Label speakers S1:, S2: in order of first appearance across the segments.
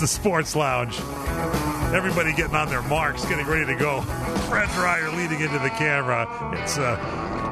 S1: The Sports Lounge. Everybody getting on their marks, getting ready to go. Fred Dryer leading into the camera. It's uh,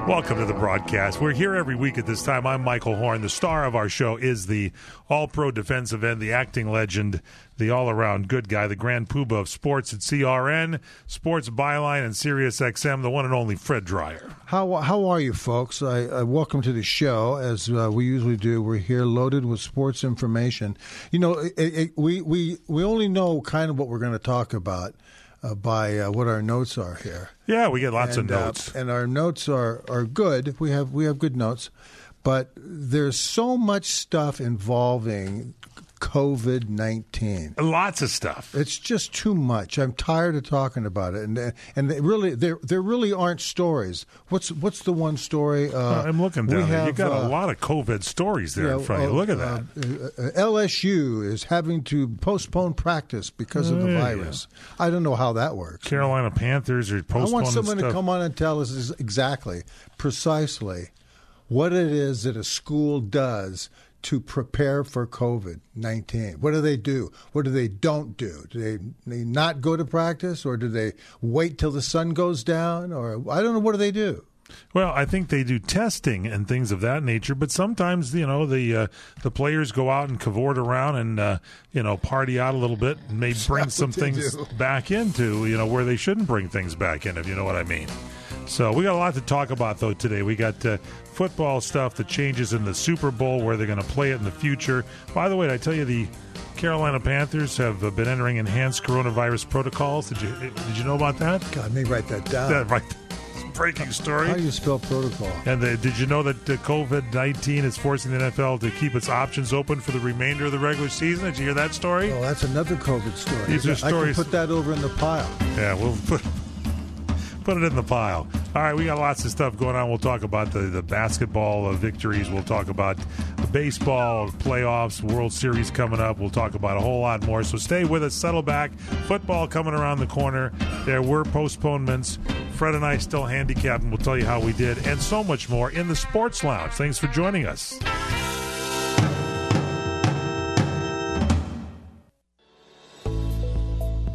S1: welcome to the broadcast. We're here every week at this time. I'm Michael Horn. The star of our show is the All-Pro defensive end, the acting legend, the all-around good guy, the grand poobah of sports at CRN, Sports Byline, and Sirius XM, the one and only Fred Dryer.
S2: How how are you, folks? I, I welcome to the show. As uh, we usually do, we're here loaded with sports information. You know, it, it, we we we only know kind of what we're going to talk about. Uh, by uh, what our notes are here.
S1: Yeah, we get lots
S2: and,
S1: of notes,
S2: uh, and our notes are, are good. We have we have good notes, but there's so much stuff involving COVID nineteen.
S1: Lots of stuff.
S2: It's just too much. I'm tired of talking about it, and and they really there there really aren't stories. What's what's the one story? Uh,
S1: I'm looking down there. you got
S2: uh,
S1: a lot of COVID stories there in front of you. Look at that.
S2: Uh, LSU is having to postpone practice because of the
S1: Yeah,
S2: virus. I don't know how that works.
S1: Carolina Panthers are
S2: I want someone
S1: stuff.
S2: to come on and tell us exactly, precisely, what it is that a school does to prepare for COVID 19. What do they do? What do they don't do? Do they, they not go to practice or do they wait till the sun goes down? Or I don't know. What do they do?
S1: Well, I think they do testing and things of that nature, but sometimes you know the uh, the players go out and cavort around and uh, you know party out a little bit and maybe bring some things
S2: do.
S1: back into you know where they shouldn't bring things back in, if you know what I mean. So we got a lot to talk about though today. We got uh, football stuff, the changes in the Super Bowl, where they're going to play it in the future. By the way, I tell you the Carolina Panthers have uh, been entering enhanced coronavirus protocols. Did you did you know about that?
S2: God, let me write that down.
S1: That right. Breaking story.
S2: How do you spell protocol?
S1: And the, did you know that uh, COVID 19 is forcing the NFL to keep its options open for the remainder of the regular season? Did you hear that story?
S2: Oh, that's another COVID story.
S1: These are
S2: I
S1: stories-
S2: can put that over in the pile.
S1: Yeah, we'll put, put it in the pile. All right, we got lots of stuff going on. We'll talk about the, the basketball victories. We'll talk about baseball playoffs, World Series coming up. We'll talk about a whole lot more. So stay with us, settle back. Football coming around the corner. There were postponements. Fred and I still handicapped, and we'll tell you how we did, and so much more in the Sports Lounge. Thanks for joining us.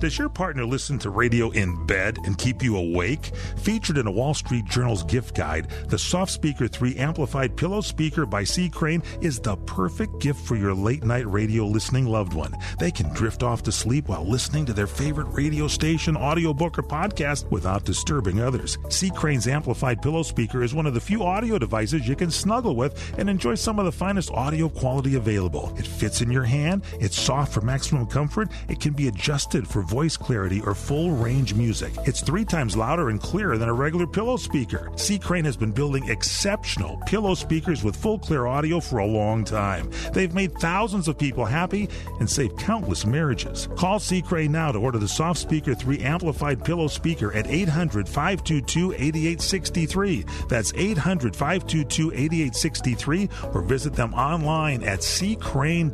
S1: Does your partner listen to radio in bed and keep you awake? Featured in a Wall Street Journal's gift guide, the Soft Speaker 3 amplified pillow speaker by C. Crane is the perfect gift for your late night radio listening loved one. They can drift off to sleep while listening to their favorite radio station, audiobook, or podcast without disturbing others. C. Crane's amplified pillow speaker is one of the few audio devices you can snuggle with and enjoy some of the finest audio quality available. It fits in your hand, it's soft for maximum comfort, it can be adjusted for voice clarity or full range music. It's three times louder and clearer than a regular pillow speaker. C. Crane has been building exceptional pillow speakers with full clear audio for a long time. They've made thousands of people happy and saved countless marriages. Call C. Crane now to order the Soft Speaker 3 amplified pillow speaker at 800 522 8863. That's 800 522 8863 or visit them online at ccrane.com.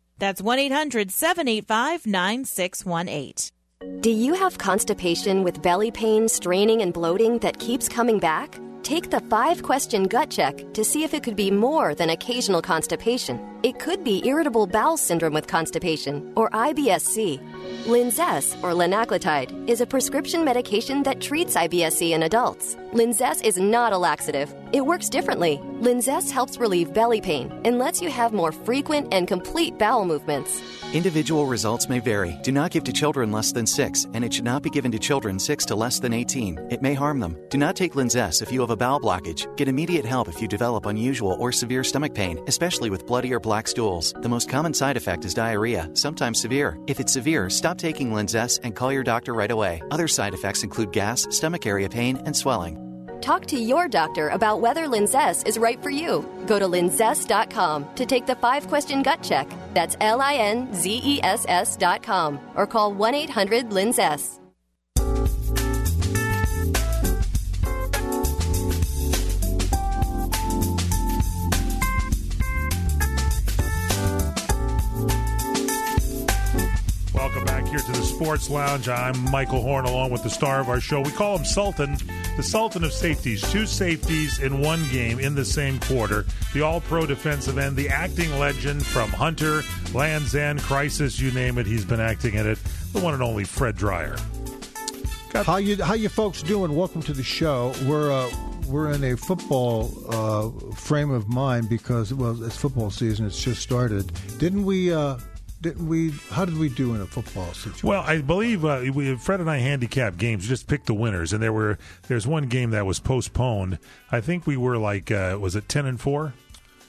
S3: That's 1 800 785 9618.
S4: Do you have constipation with belly pain, straining, and bloating that keeps coming back? Take the five question gut check to see if it could be more than occasional constipation. It could be irritable bowel syndrome with constipation or IBS-C. Linzess, or linaclotide, is a prescription medication that treats IBS-C in adults. Linzess is not a laxative. It works differently. Linzess helps relieve belly pain and lets you have more frequent and complete bowel movements.
S5: Individual results may vary. Do not give to children less than 6, and it should not be given to children 6 to less than 18. It may harm them. Do not take Linzess if you have a bowel blockage. Get immediate help if you develop unusual or severe stomach pain, especially with bloody or black stools. The most common side effect is diarrhea, sometimes severe. If it's severe, stop taking Linzess and call your doctor right away. Other side effects include gas, stomach area pain, and swelling.
S4: Talk to your doctor about whether Linzess is right for you. Go to linzess.com to take the five question gut check. That's L I N Z E S S.com or call 1 800 Linzess.
S1: Sports Lounge. I'm Michael Horn along with the star of our show. We call him Sultan, the Sultan of safeties. Two safeties in one game in the same quarter. The all pro defensive end, the acting legend from Hunter, Land's End, Crisis, you name it, he's been acting in it. The one and only Fred Dryer.
S2: How you how you folks doing? Welcome to the show. We're uh, we're in a football uh, frame of mind because well, it's football season. It's just started. Didn't we? Uh, didn't we? How did we do in a football situation?
S1: Well, I believe uh, we, Fred and I handicapped games. We just picked the winners, and there were there's one game that was postponed. I think we were like uh, was it ten and four,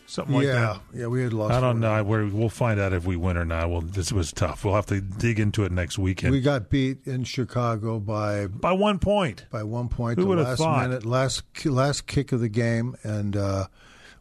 S1: something like
S2: yeah,
S1: that.
S2: yeah, yeah, we had lost.
S1: I don't know. We're, we'll find out if we win or not. Well, this was tough. We'll have to dig into it next weekend.
S2: We got beat in Chicago by
S1: by one point.
S2: by one point.
S1: Who
S2: the
S1: would have
S2: last
S1: thought?
S2: minute, last last kick of the game, and uh,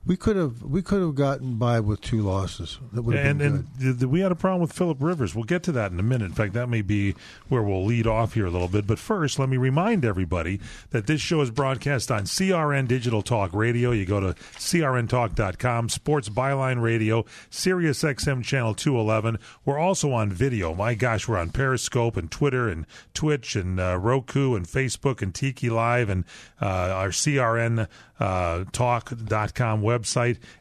S2: we could have we could have gotten by with two losses. That would
S1: And and
S2: good.
S1: th- th- we had a problem with Philip Rivers. We'll get to that in a minute. In fact, that may be where we'll lead off here a little bit. But first, let me remind everybody that this show is broadcast on CRN Digital Talk Radio. You go to crntalk.com, Sports Byline Radio, Sirius XM Channel 211. We're also on video. My gosh, we're on Periscope and Twitter and Twitch and uh, Roku and Facebook and Tiki Live and uh, our CRN uh, talk.com website.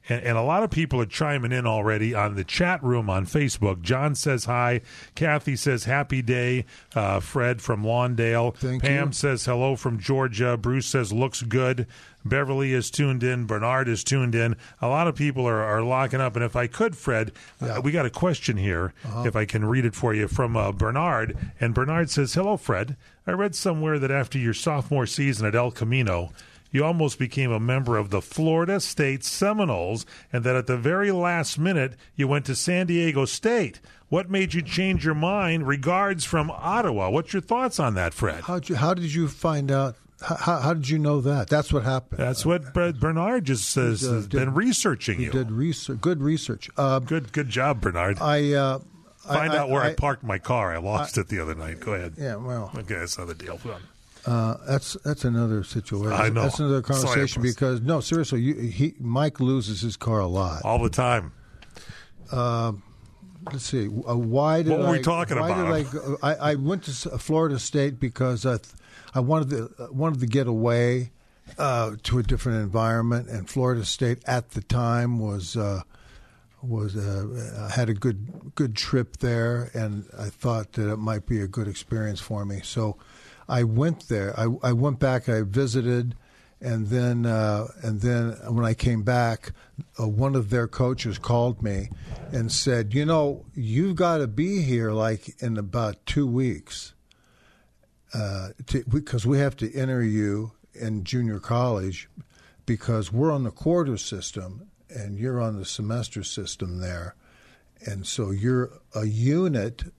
S1: And, and a lot of people are chiming in already on the chat room on Facebook. John says hi. Kathy says happy day. Uh, Fred from Lawndale.
S2: Thank
S1: Pam
S2: you.
S1: says hello from Georgia. Bruce says looks good. Beverly is tuned in. Bernard is tuned in. A lot of people are, are locking up. And if I could, Fred, uh, we got a question here. If I can read it for you from uh, Bernard. And Bernard says, Hello, Fred. I read somewhere that after your sophomore season at El Camino, you almost became a member of the Florida State Seminoles, and that at the very last minute you went to San Diego State. What made you change your mind? Regards from Ottawa. What's your thoughts on that, Fred?
S2: How you, how did you find out? How, how, did you know that? That's what happened.
S1: That's what Ber- Bernard just says.
S2: Uh,
S1: has
S2: did-
S1: been researching
S2: he
S1: you.
S2: did research, good research. Uh,
S1: Good, good job, Bernard.
S2: I uh,
S1: Find
S2: I,
S1: out where I,
S2: I,
S1: parked my car. I lost it the other night. Go ahead.
S2: Yeah, well,
S1: Okay, that's another deal.
S2: Uh, that's that's another situation.
S1: I know.
S2: That's another conversation
S1: boss.
S2: because no, seriously, you, he Mike loses his car a lot.
S1: All the time.
S2: Let's see. Uh, why did
S1: What were we
S2: I,
S1: talking
S2: why
S1: about?
S2: Did I, go, I I went to Florida State because I, th- I wanted to uh, wanted to get away uh, to a different environment, and Florida State at the time was uh, was uh, had a good good trip there, and I thought that it might be a good experience for me. So I went there. I, I went back. I visited, and then uh, and then when I came back, uh, one of their coaches called me and said, "You know, you've got to be here like in about two weeks, because we have to enter you in junior college." Because we're on the quarter system and you're on the semester system there, and so you're a unit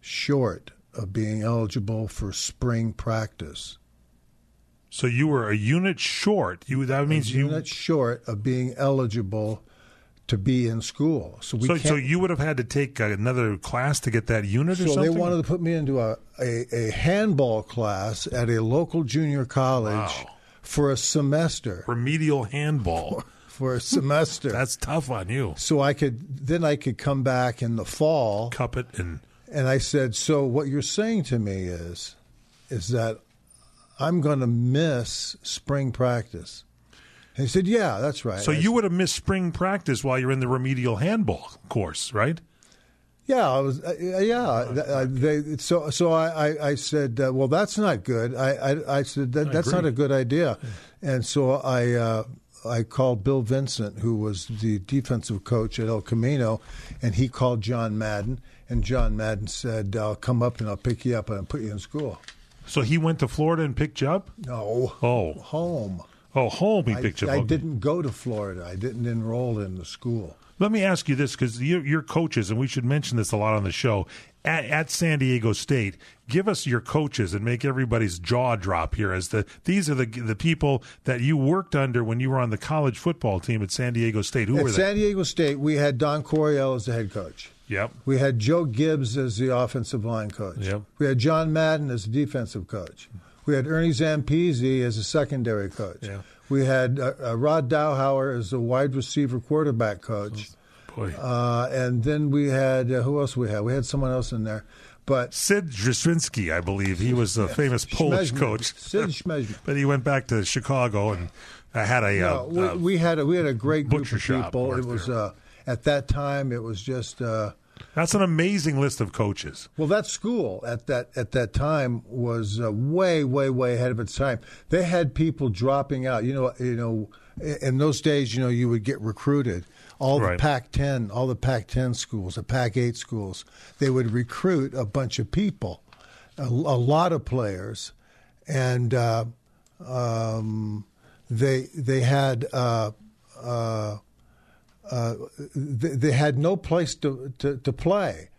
S2: short of being eligible for spring practice.
S1: So you were a unit short. You that means
S2: a
S1: you.
S2: unit short of being eligible to be in school. So we
S1: So, so you would have had to take another class to get that unit or
S2: so
S1: something.
S2: they wanted to put me into a, a, a handball class at a local junior college
S1: Wow.
S2: for a semester.
S1: remedial handball.
S2: For a semester.
S1: That's tough on you.
S2: so I could then I could come back in the fall
S1: Cup it and
S2: And I said, "So what you're saying to me is, is that I'm going to miss spring practice?" And he said, "Yeah, that's right."
S1: so
S2: I
S1: you would have missed spring practice while you're in the remedial handball course, right?
S2: Yeah, I was. Uh, yeah, th- uh, they. So, so I, I, I said, uh, well, that's not good. I, I, I said that, that's not a good idea, and so I, uh, I called Bill Vincent, who was the defensive coach at El Camino, and he called John Madden, and John Madden said, "I'll come up and I'll pick you up and I'll put you in school."
S1: So he went to Florida and picked you up.
S2: No,
S1: Oh,
S2: home.
S1: oh, home he
S2: I,
S1: picked you up.
S2: I didn't go to Florida. I didn't enroll in the school.
S1: Let me ask you this, because you're, you're coaches, and we should mention this a lot on the show. At, at San Diego State, give us your coaches and make everybody's jaw drop here. As the these are the the people that you worked under when you were on the college football team at San Diego State. Who
S2: At
S1: were
S2: San Diego State, we had Don Coryell as the head coach.
S1: Yep.
S2: We had Joe Gibbs as the offensive line coach.
S1: Yep.
S2: We had John Madden as the defensive coach. We had Ernie Zampese as a secondary coach.
S1: Yeah.
S2: We had uh, uh, Rod Dowhower as the wide receiver quarterback coach.
S1: Boy.
S2: Uh, and then we had, uh, who else we had? We had someone else in there. But
S1: Sid Jastrzynski, I believe. He was a famous Polish coach.
S2: Sid Schmezman.
S1: but he went back to Chicago and uh, had a.
S2: No,
S1: uh,
S2: we, we had a we had a great group of people. It was
S1: there.
S2: Uh, at that time. It was just uh,
S1: that's an amazing list of coaches.
S2: well, that school at that at that time was uh, way way way ahead of its time. They had people dropping out. You know, you know, in those days, you know, you would get recruited. All the
S1: Right.
S2: Pac-10, all the Pac-10 schools, the Pac-8 schools, they would recruit a bunch of people, a, a lot of players, and uh, um, they they had. Uh, uh, they, they had no place to, to, to play.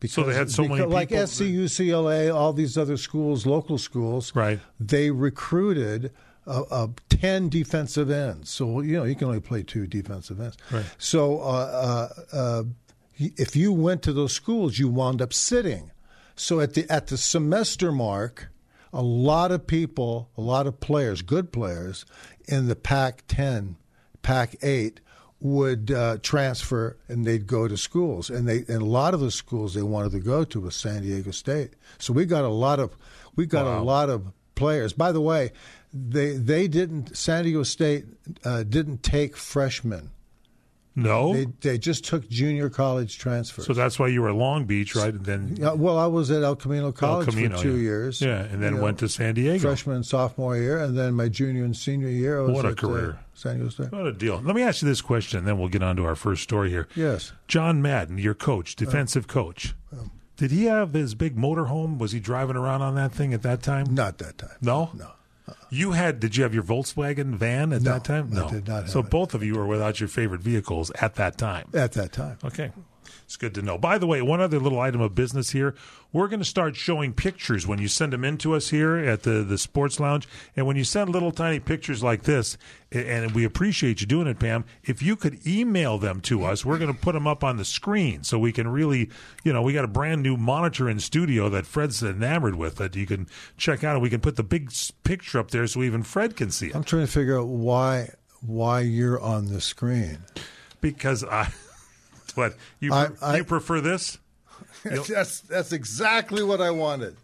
S2: Because,
S1: So they had so many
S2: because- like
S1: people-
S2: SC, UCLA, all these other schools, local schools,
S1: Right.
S2: They recruited uh, uh, ten defensive ends. So you know you can only play two defensive ends.
S1: Right.
S2: So uh, uh, uh, if you went to those schools, you wound up sitting. So at the at the semester mark, a lot of people, a lot of players, good players in the Pac-10, Pac-8 would uh, transfer and they'd go to schools. And they and a lot of the schools they wanted to go to was San Diego State. So we got a lot of we got
S1: Wow.
S2: a lot of players. By the way, they they didn't San Diego State uh, didn't take freshmen.
S1: No.
S2: They they just took junior college transfers.
S1: so that's why you were at Long Beach, right? And then
S2: Yeah, well, I was at El Camino College
S1: Camino,
S2: for two
S1: yeah.
S2: years.
S1: Yeah, and then went to San Diego.
S2: freshman and sophomore year, and then my junior and senior year. I was
S1: What a
S2: at, uh,
S1: career.
S2: San Diego State.
S1: What a deal. Let me ask you this question, and then we'll get on to our first story here.
S2: Yes.
S1: John Madden, your coach, defensive coach. Did he have his big motorhome? Was he driving around on that thing at that time?
S2: Not that time.
S1: No?
S2: No.
S1: You had, did you have your Volkswagen van at
S2: No,
S1: that time?
S2: No, I did not have
S1: So both of you were without your favorite vehicles at that time.
S2: At that time.
S1: Okay. It's good to know. By the way, one other little item of business here. We're going to start showing pictures when you send them in to us here at the, the Sports Lounge. And when you send little tiny pictures like this, and we appreciate you doing it, Pam, if you could email them to us, we're going to put them up on the screen so we can really, you know, we got a brand new monitor in studio that Fred's enamored with that you can check out. And we can put the big picture up there so even Fred can see it.
S2: I'm trying to figure out why why you're on the screen.
S1: Because I, what, you,
S2: I- I-
S1: you prefer this?
S2: that's that's exactly what I wanted.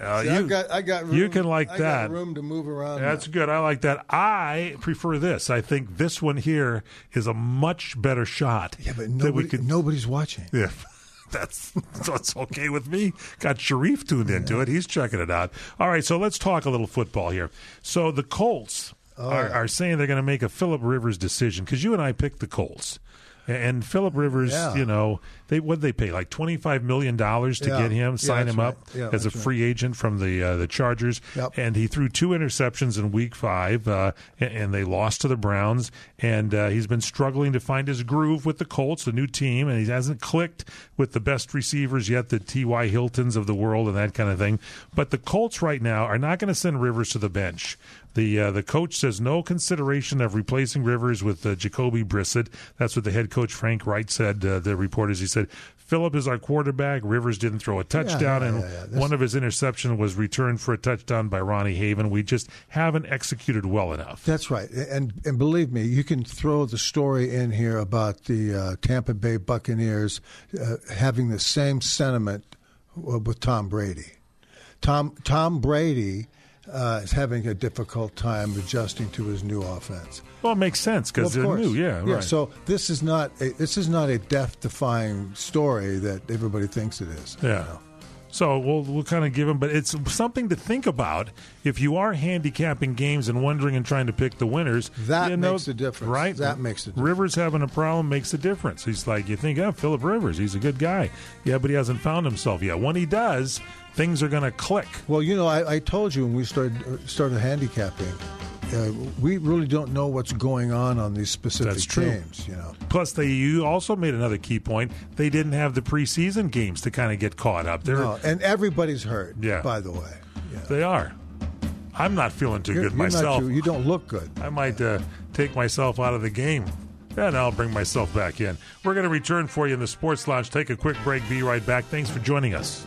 S1: Uh,
S2: See,
S1: you,
S2: I've got, I got room,
S1: you can like
S2: I
S1: that.
S2: Room to move around.
S1: That's
S2: now.
S1: good. I like that. I prefer this. I think this one here is a much better shot.
S2: Yeah, but nobody,
S1: could,
S2: nobody's watching.
S1: Yeah. That's that's okay with me. Got Sharif tuned into it. He's checking it out. All right, so let's talk a little football here. So the Colts are,
S2: yeah.
S1: are saying they're going to make a Philip Rivers decision because you and I picked the Colts. And Philip Rivers,
S2: Yeah.
S1: you know, they what they pay like twenty five million dollars to
S2: Yeah.
S1: get him, sign
S2: that's
S1: him up
S2: right. Yeah,
S1: as a
S2: right.
S1: free agent from the uh, the Chargers.
S2: Yep.
S1: And he threw two interceptions in Week Five, uh, and, and they lost to the Browns. And uh, he's been struggling to find his groove with the Colts, the new team, and he hasn't clicked with the best receivers yet, the T.Y. Hiltons of the world and that kind of thing. But the Colts right now are not going to send Rivers to the bench. The uh, the coach says no consideration of replacing Rivers with uh, Jacoby Brissett. That's what the head coach Frank Reich said. Uh, the reporters he said Philip is our quarterback. Rivers didn't throw a touchdown,
S2: yeah,
S1: and
S2: yeah. That's-
S1: one of his interception was returned for a touchdown by Ronnie Haven. We just haven't executed well enough.
S2: That's right, and and believe me, you can throw the story in here about the uh, Tampa Bay Buccaneers uh, having the same sentiment uh, with Tom Brady. Tom Tom Brady uh, is having a difficult time adjusting to his new offense.
S1: Well, it makes sense because
S2: Well,
S1: they're
S2: course.
S1: new. Yeah,
S2: yeah.
S1: right.
S2: So this is not a, this is not a death-defying story that everybody thinks it is. you
S1: Yeah.
S2: know.
S1: So we'll we'll kind of give him, but it's something to think about if you are handicapping games and wondering and trying to pick the winners.
S2: That
S1: you know,
S2: makes a difference.
S1: right?
S2: That makes a difference.
S1: Rivers having a problem makes a difference. He's like you think, yeah, Philip Rivers, he's a good guy, yeah, but he hasn't found himself yet. When he does, things are going to click.
S2: Well, you know, I, I told you when we started uh, started handicapping, uh, we really don't know what's going on on these specific
S1: That's true.
S2: games. You know,
S1: Plus, they you also made another key point. They didn't have the preseason games to kind of get caught up. They're
S2: no, and everybody's hurt.
S1: Yeah.
S2: By the way, yeah.
S1: they are. I'm not feeling too
S2: You're-
S1: good
S2: you're
S1: myself.
S2: too- you don't look good.
S1: I might uh, take myself out of the game. And I'll bring myself back in. We're going to return for you in the Sports Lounge. Take a quick break. Be right back. Thanks for joining us.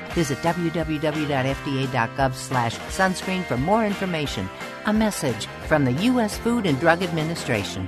S6: Visit www.fda.gov slash sunscreen for more information. A message from the U.S. Food and Drug Administration.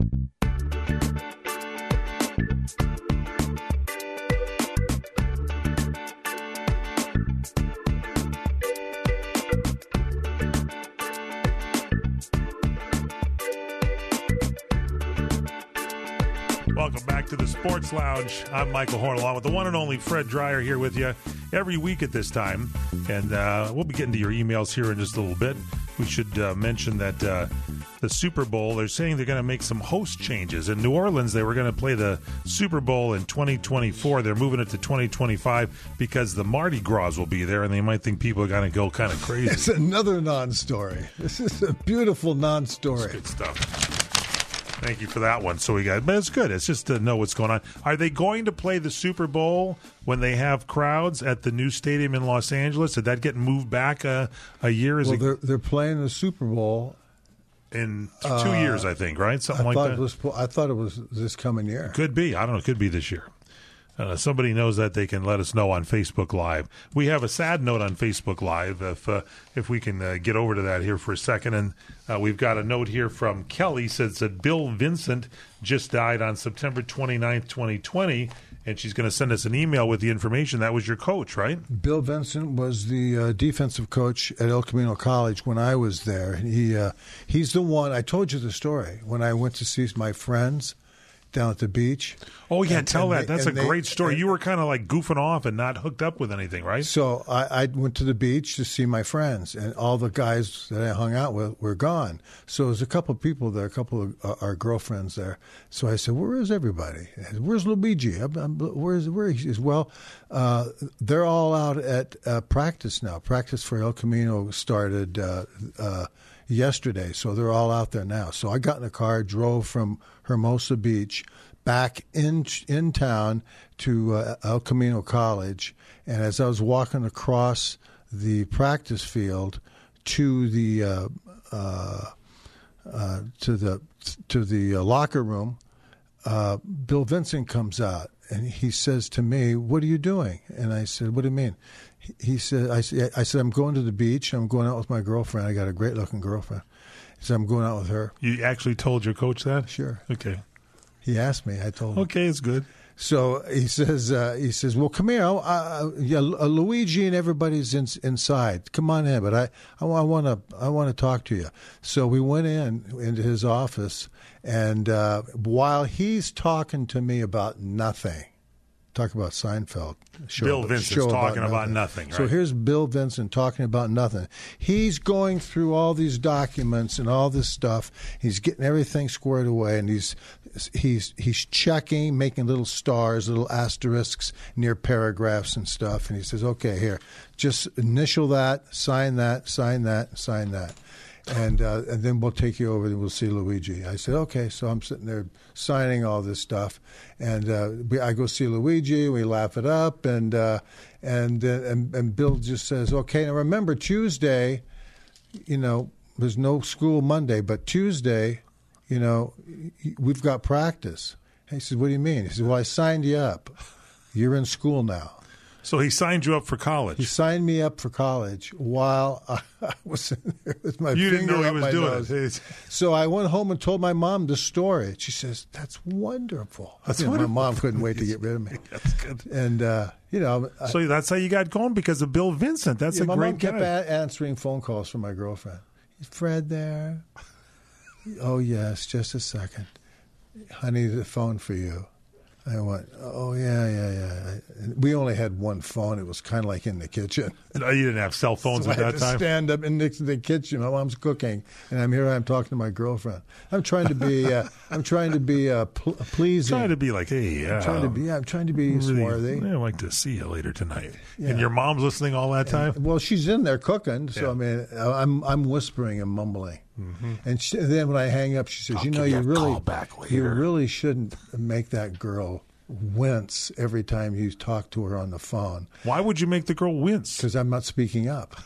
S1: どうも。To the Sports Lounge. I'm Michael Horn, along with the one and only Fred Dryer here with you every week at this time. And uh, we'll be getting to your emails here in just a little bit. We should uh, mention that uh, the Super Bowl, they're saying they're going to make some host changes. In New Orleans, they were going to play the Super Bowl in 2024. They're moving it to 2025 because the Mardi Gras will be there, and they might think people are going to go kind of crazy.
S2: It's another non-story. This is a beautiful non-story.
S1: Good stuff. Thank you for that one. So we got, but it's good. It's just to know what's going on. Are they going to play the Super Bowl when they have crowds at the new stadium in Los Angeles? Did that get moved back a, a year? Is
S2: Well,
S1: it
S2: they're they're playing the Super Bowl.
S1: in two years? Uh, I think right, something
S2: I
S1: like that.
S2: it was. I thought it was this coming year.
S1: Could be. I don't know. It could be this year. Uh, somebody knows that they can let us know on Facebook Live. We have a sad note on Facebook Live. If uh, if we can uh, get over to that here for a second, and uh, we've got a note here from Kelly says that Bill Vincent just died on September 29th, 2020, and she's going to send us an email with the information. That was your coach, right?
S2: Bill Vincent was the uh, defensive coach at El Camino College when I was there. He uh, he's the one. I told you the story when I went to see my friends down at the beach.
S1: Oh yeah,
S2: And-
S1: tell
S2: and
S1: that.
S2: they-
S1: That's a
S2: they-
S1: great story. you were kind of like goofing off and not hooked up with anything, right?
S2: So I, I went to the beach to see my friends, and all the guys that I hung out with were gone. So there's a couple of people there, a couple of uh, our girlfriends there. So I said, "Where is everybody? Where's Luigi? I'm, I'm, where's where?" He says, "Well, uh, they're all out at uh, practice now. Practice for El Camino started." Yesterday, so they're all out there now. So I got in a car, drove from Hermosa Beach back in in town to uh, El Camino College, and as I was walking across the practice field to the uh, uh, uh, to the to the uh, locker room, uh, Bill Vincent comes out and he says to me, "What are you doing?" And I said, "What do you mean?" He- He said, "I said, I said I'm going to the beach. I'm going out with my girlfriend. I got a great looking girlfriend." He said, "I'm going out with her."
S1: You actually told your coach that?
S2: Sure.
S1: Okay.
S2: He asked me. I told him.
S1: Okay, it's good.
S2: So he says, uh, he says, well, come here. Uh, yeah, Luigi and everybody's in, inside. Come on in, but I, I want to, I want to talk to you. So we went in into his office, and uh, while he's talking to me about nothing, talk about Seinfeld. Show,
S1: Bill Vincent's
S2: show
S1: talking about nothing,
S2: So
S1: right.
S2: here's Bill Vincent talking about nothing. He's going through all these documents and all this stuff. He's getting everything squared away, and he's he's he's checking, making little stars, little asterisks near paragraphs and stuff. And he says, "Okay, here, just initial that, sign that, sign that, sign that." And, uh, and then we'll take you over and we'll see Luigi. I said, okay. So I'm sitting there signing all this stuff, and uh, we, I go see Luigi. We laugh it up, and uh, and, uh, and and Bill just says, okay. Now remember Tuesday, you know, there's no school Monday, but Tuesday, you know, we've got practice. He says, what do you mean? He says, well, I signed you up. You're in school now.
S1: So he signed you up for college.
S2: He signed me up for college while I, was in there with my
S1: You didn't
S2: finger
S1: know he was doing
S2: nose.
S1: it.
S2: So I went home and told my mom the story. She says, "That's wonderful."
S1: That's
S2: You know,
S1: wonderful.
S2: My mom couldn't wait to get rid of me.
S1: That's good.
S2: And uh, you know, I,
S1: So that's how you got going because of Bill Vincent. That's
S2: yeah,
S1: a
S2: my
S1: great
S2: mom kept a- answering phone calls from my girlfriend. Is Fred there? oh yes, just a second, honey. The phone for you. I went, oh yeah, yeah, yeah. And We only had one phone. It was kind of like in the kitchen.
S1: No, you didn't have cell phones
S2: So
S1: at that time.
S2: stand up in to the kitchen. My mom's cooking, and I'm here. I'm talking to my girlfriend. I'm trying to be. Uh, I'm trying to be uh, pl- pleasing.
S1: Trying to be like, hey, yeah.
S2: I'm trying to be. Yeah, I'm trying to be
S1: really,
S2: swarthy.
S1: I'd like to see you later tonight.
S2: Yeah.
S1: And your mom's listening all that time?
S2: Well, she's in there cooking, so
S1: Yeah.
S2: I mean, I'm I'm whispering and mumbling. Mm-hmm. And, she, and then when I hang up, she says,
S1: I'll
S2: "You know,
S1: you
S2: you really, you really shouldn't make that girl wince every time you talk to her on the phone
S1: Why would you make the girl wince?
S2: because I'm not speaking up."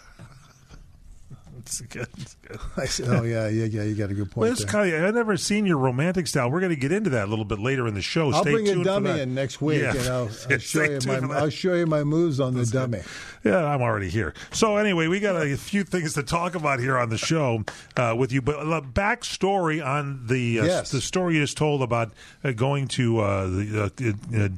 S1: Good. Good.
S2: I said, "Oh yeah, yeah, yeah. You got a good point
S1: Well,
S2: there."
S1: kind of, I've never seen your romantic style. We're going to get into that a little bit later in the show.
S2: I'll
S1: Stay
S2: bring
S1: tuned
S2: a dummy in next week,
S1: Yeah.
S2: and I'll, I'll show you my. I'll show you my moves on the dummy.
S1: Yeah, I'm already here. So anyway, we got a few things to talk about here on the show uh, with you. But uh, backstory on the uh,
S2: Yes.
S1: the story you just told about uh, going to uh, the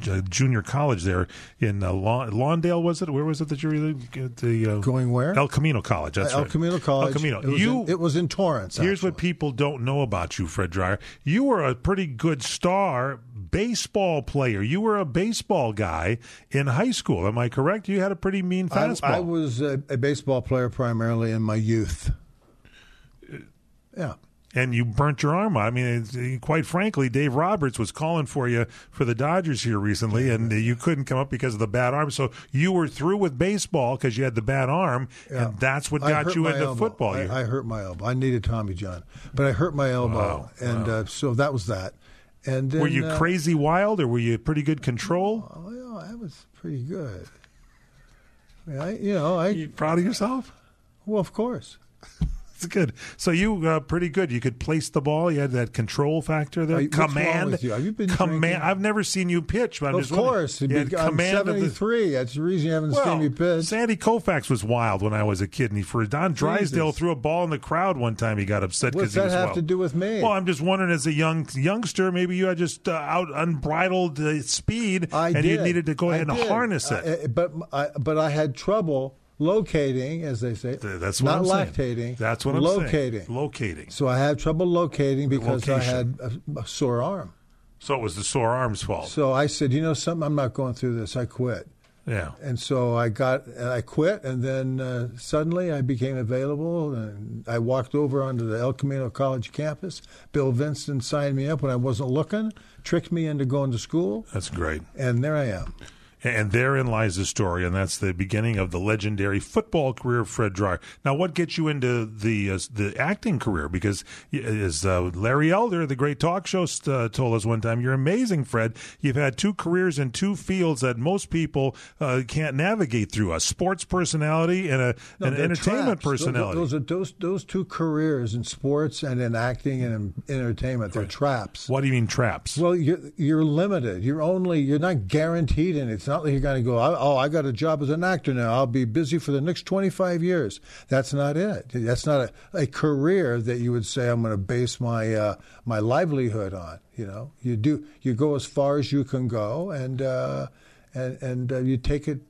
S1: uh, uh, junior college there in uh, Lawn- Lawndale, was it? Where was it that you were the uh,
S2: Going where?
S1: El Camino College. That's
S2: El
S1: right.
S2: Camino College.
S1: El Camino.
S2: It was,
S1: you
S2: in, it was in Torrance.
S1: Here's what people don't know about you, Fred Dryer. You were a pretty good star baseball player. You were a baseball guy in high school. Am I correct? You had a pretty mean
S2: I,
S1: fastball.
S2: I was a, a baseball player primarily in my youth. Yeah.
S1: And you burnt your arm out. I mean, it's- quite frankly, Dave Roberts was calling for you for the Dodgers here recently, and you couldn't come up because of the bad arm. So you were through with baseball because you had the bad arm,
S2: Yeah.
S1: and that's what got you into
S2: elbow.
S1: football.
S2: I, I hurt my elbow. I needed Tommy John, but I hurt my elbow,
S1: Wow.
S2: and Uh, so that was that. And then,
S1: were you
S2: uh,
S1: crazy wild, or were you pretty good control?
S2: Oh well, I was pretty good. I mean, I, you know, I
S1: you proud of yourself?
S2: well, of course.
S1: It's good. So you uh, pretty good. You could place the ball. You had that control factor there.
S2: You-
S1: command.
S2: you? Have you been
S1: command?
S2: drinking?
S1: I've never seen you pitch. But I'm
S2: of course,
S1: You had
S2: I'm
S1: command of the-
S2: 73. That's the reason you haven't
S1: Well,
S2: seen me pitch.
S1: Sandy Koufax was wild when I was a kid, and he, for Don Drysdale
S2: Jesus.
S1: threw a ball in the crowd one time. He got upset because he
S2: that
S1: was
S2: have to do with me?
S1: Well, I'm just wondering, as a young youngster, maybe you had just uh, out unbridled uh, speed,
S2: I
S1: and
S2: did.
S1: you needed to go
S2: I
S1: ahead and
S2: did.
S1: harness it.
S2: I- I- but I, but I had trouble locating, as they say.
S1: Th- That's what
S2: not
S1: I'm
S2: lactating.
S1: saying. That's what I'm
S2: locating.
S1: saying. Locating. Locating.
S2: So I had trouble locating because I had a, a sore arm.
S1: So it was the sore arm's fault.
S2: So I said, you know something, I'm not going through this. I quit.
S1: yeah.
S2: And so I got, I quit, and then uh, suddenly I became available, and I walked over onto the El Camino College campus. Bill Vincent signed me up when I wasn't looking, tricked me into going to school,
S1: That's great.
S2: and there I am.
S1: And therein lies the story, and that's the beginning of the legendary football career of Fred Dryer. Now, what gets you into the uh, the acting career? Because as uh, Larry Elder, the great talk show, uh, told us one time, you're amazing, Fred. You've had two careers in two fields that most people uh, can't navigate through: a sports personality and a
S2: No,
S1: an entertainment
S2: traps. Those-
S1: personality.
S2: Those, are those those two careers in sports and in acting and in entertainment. They're traps.
S1: what do you mean traps?
S2: Well, you're you're limited. You're only you're not guaranteed, and it's not like you're going to go. Oh, I got a job as an actor now. I'll be busy for the next 25 years. That's not it. That's not a, a career that you would say I'm going to base my uh, my livelihood on. You know, you do you go as far as you can go, and uh, and and uh, you take it,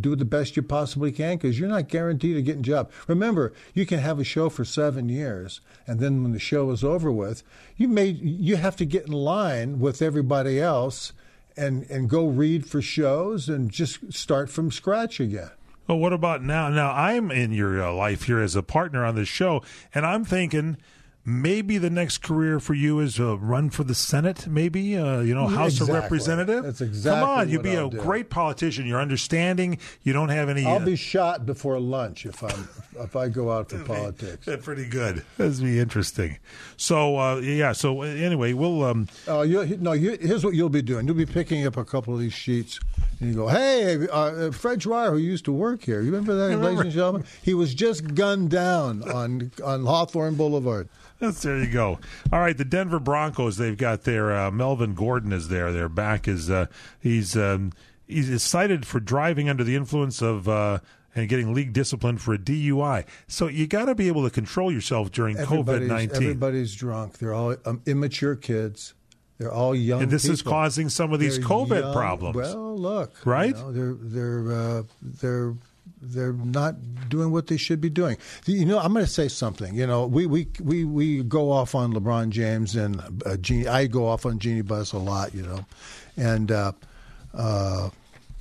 S2: do the best you possibly can because you're not guaranteed to get a job. Remember, you can have a show for seven years, and then when the show is over with, you may you have to get in line with everybody else, and and go read for shows and just start from scratch again.
S1: Well, what about now? Now I'm in your uh, life here as a partner on this show, and I'm thinking maybe the next career for you is uh, run for the Senate. Maybe uh, you know House
S2: Exactly.
S1: of Representative.
S2: That's exactly
S1: Come on, you'd be
S2: I'll
S1: a
S2: do.
S1: great politician. You're understanding. You don't have any.
S2: I'll
S1: uh,
S2: be shot before lunch if I'm if I go out for politics.
S1: That's pretty good. That'd be interesting. So uh, yeah. So uh, anyway, we'll. Um,
S2: Oh, you, no. You, here's what you'll be doing. You'll be picking up a couple of these sheets, and you go, "Hey, uh, Fred Dryer, who used to work here, you remember that, ladies and gentlemen? He was just gunned down on on Hawthorne Boulevard."
S1: That's, there you go. All right, the Denver Broncos. They've got their uh, Melvin Gordon is there. Their back is uh, he's um, he's cited for driving under the influence of. Uh, and getting league discipline for a DUI. So you got to be able to control yourself during COVID nineteen.
S2: everybody's drunk. They're all um, immature kids. They're all young.
S1: And this is causing some of these
S2: They're
S1: COVID
S2: young-
S1: problems.
S2: Well, look,
S1: Right?
S2: you know, they're they're uh, they're they're not doing what they should be doing. You know, I'm going to say something. You know, we we we, we go off on LeBron James and uh, Jeanie. I go off on Jeanie Buss a lot. You know, and uh, uh,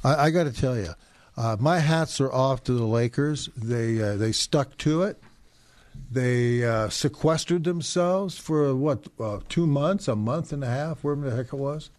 S2: I, I got to tell you, uh, my hats are off to the Lakers. They uh, they stuck to it. They uh, sequestered themselves for what two months, a month and a half, whatever the heck it was.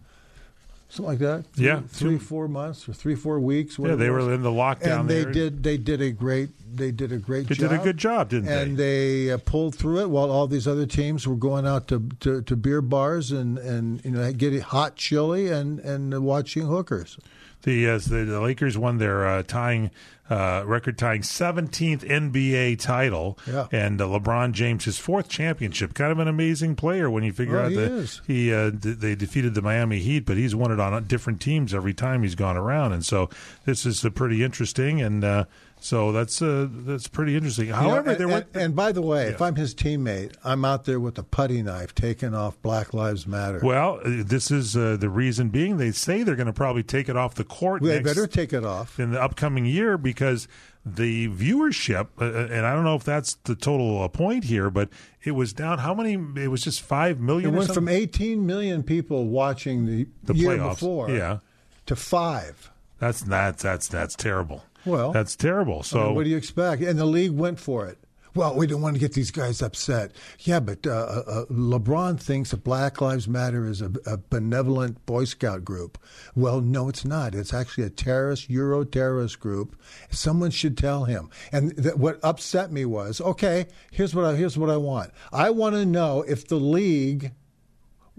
S2: Something like that.
S1: Yeah,
S2: three, four months or three, four weeks.
S1: Yeah, they were in the lockdown
S2: and they
S1: there.
S2: did. They did a great. They did a great job.
S1: They
S2: job.
S1: did a good job, didn't they?
S2: and they? uh, pulled through it while all these other teams were going out to, to, to beer bars and, and you know getting hot chili and and watching hookers.
S1: The, uh, the the Lakers won their uh, tying uh, record tying 17th NBA title,
S2: Yeah.
S1: and uh, LeBron James his fourth championship. Kind of an amazing player when you figure out
S2: he
S1: that he uh, d- they defeated the Miami Heat, but he's won it on different teams every time he's gone around, and so this is pretty interesting, and uh, so that's uh, that's pretty interesting.
S2: You know,
S1: However,
S2: and,
S1: there were
S2: and, by the way, if I'm his teammate, I'm out there with a putty knife taking off Black Lives Matter.
S1: well, uh, this is uh, the reason being they say they're going to probably take it off the court.
S2: they
S1: next,
S2: better take it off.
S1: in the upcoming year because the viewership, uh, and I don't know if that's the total uh, point here, but it was down. How many? It was just five
S2: It
S1: million. or
S2: went from 18 million people watching the,
S1: The
S2: year
S1: playoffs,
S2: before
S1: yeah.
S2: to five.
S1: That's that's that's that's terrible.
S2: Well,
S1: that's terrible. So
S2: I mean, what do you expect? And the league went for it. Well, we don't want to get these guys upset. Yeah, but uh, uh, uh, LeBron thinks that Black Lives Matter is a, a benevolent Boy Scout group. Well, no, it's not. It's actually a terrorist, Euro terrorist group. Someone should tell him. And th- what upset me was, okay, here's what I, here's what I want. I want to know if the league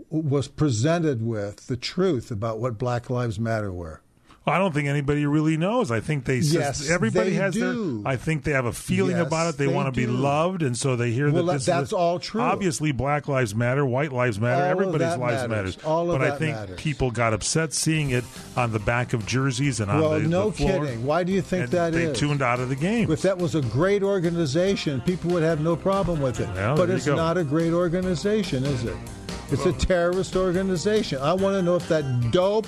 S2: was presented with the truth about what Black Lives Matter were.
S1: I don't think anybody really knows. I think they
S2: Yes,
S1: everybody
S2: they
S1: has
S2: do.
S1: their. I think they have a feeling
S2: Yes,
S1: about it. They,
S2: they
S1: want to be loved, and so they hear
S2: Well,
S1: that
S2: that's all true.
S1: Obviously, Black Lives Matter, White Lives Matter,
S2: All
S1: everybody's lives
S2: matters.
S1: matters.
S2: All of
S1: but I think
S2: matters.
S1: people got upset seeing it on the back of jerseys and on
S2: Well,
S1: the,
S2: no
S1: the floor.
S2: kidding. Why do you think
S1: and
S2: that
S1: they
S2: is?
S1: tuned out of the game.
S2: If that was a great organization, people would have no problem with it.
S1: Well,
S2: but it's not a great organization, is it? It's a terrorist organization. I want to know if that dope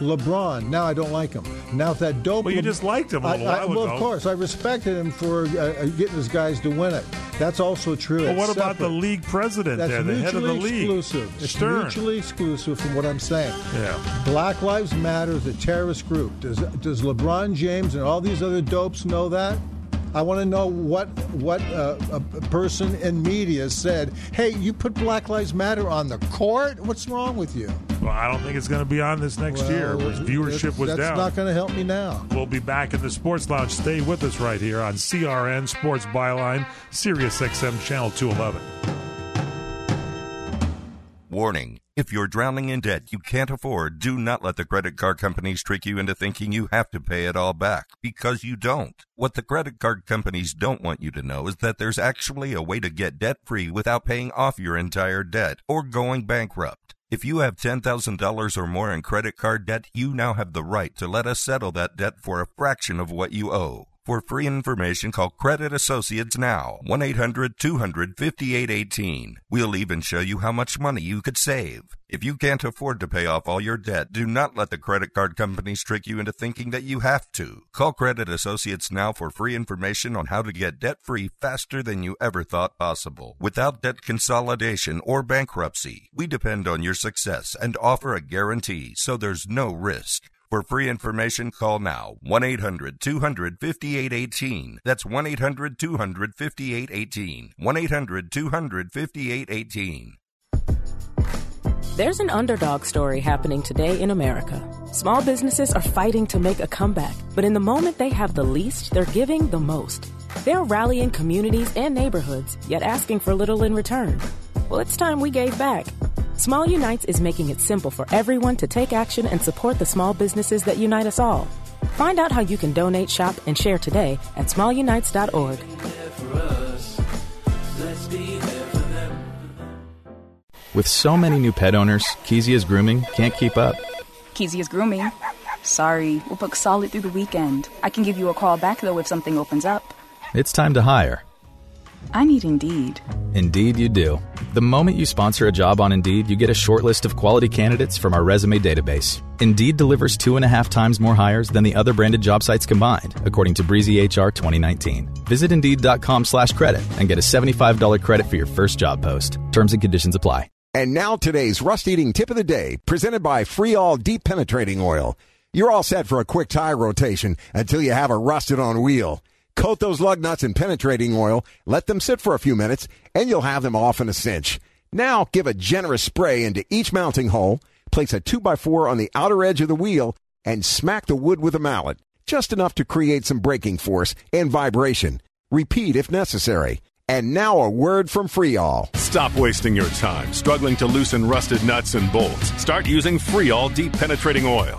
S2: LeBron. Now I don't like him. Now if that dope.
S1: Well, you
S2: Le-
S1: just liked him a
S2: I-
S1: little
S2: I-
S1: while
S2: Well,
S1: ago.
S2: of course, I respected him for uh, uh, getting his guys to win it. That's also true.
S1: Well,
S2: It's
S1: what about the league president
S2: That's
S1: there, the head of the
S2: mutually
S1: league?
S2: exclusive. It's
S1: Stern.
S2: mutually exclusive from what I'm saying.
S1: Yeah.
S2: Black Lives Matter is a terrorist group. Does does LeBron James and all these other dopes know that? I want to know what what uh, a a person in media said. Hey, you put Black Lives Matter on the court? What's wrong with you?
S1: Well, I don't think it's going to be on this next year.
S2: Well,
S1: His viewership was
S2: that's
S1: down.
S2: That's not going to help me now.
S1: We'll be back in the Sports Lounge. Stay with us right here on CRN Sports Byline, Sirius XM Channel 211.
S7: Warning. If you're drowning in debt you can't afford, do not let the credit card companies trick you into thinking you have to pay it all back, because you don't. What the credit card companies don't want you to know is that there's actually a way to get debt free without paying off your entire debt or going bankrupt. If you have $10,000 or more in credit card debt, you now have the right to let us settle that debt for a fraction of what you owe. For free information, call Credit Associates now, 1 800 200 5818. We'll even show you how much money you could save. If you can't afford to pay off all your debt, do not let the credit card companies trick you into thinking that you have to. Call Credit Associates now for free information on how to get debt free faster than you ever thought possible. Without debt consolidation or bankruptcy, we depend on your success and offer a guarantee, so there's no risk. For free information, call now 1 800 200 5818. That's 1 800 200 5818. 1 800 200 5818.
S8: There's an underdog story happening today in America. Small businesses are fighting to make a comeback, but in the moment they have the least, they're giving the most. They're rallying communities and neighborhoods, yet asking for little in return. Well, it's time we gave back. Small Unites is making it simple for everyone to take action and support the small businesses that unite us all. Find out how you can donate, shop, and share today at smallunites.org.
S9: With so many new pet owners, Kezia's grooming can't keep up.
S10: Kezia's grooming. Sorry, we'll book solid through the weekend. I can give you a call back though if something opens up.
S9: It's time to hire.
S10: I need Indeed.
S9: Indeed, you do. The moment you sponsor a job on Indeed, you get a short list of quality candidates from our resume database. Indeed delivers two and a half times more hires than the other branded job sites combined, according to Breezy HR 2019. Visit Indeed.com slash credit and get a $75 credit for your first job post. Terms and conditions apply.
S11: And now today's rust eating tip of the day, presented by Free All Deep Penetrating Oil. You're all set for a quick tire rotation until you have a rusted on wheel. Coat those lug nuts in penetrating oil, let them sit for a few minutes, and you'll have them off in a cinch. Now give a generous spray into each mounting hole, Place a 2x4 on the outer edge of the wheel and smack the wood with a mallet, just enough to create some braking force and vibration. Repeat if necessary. And now a word from Freeall.
S12: Stop wasting your time struggling to loosen rusted nuts and bolts. Start using Freeall deep penetrating oil.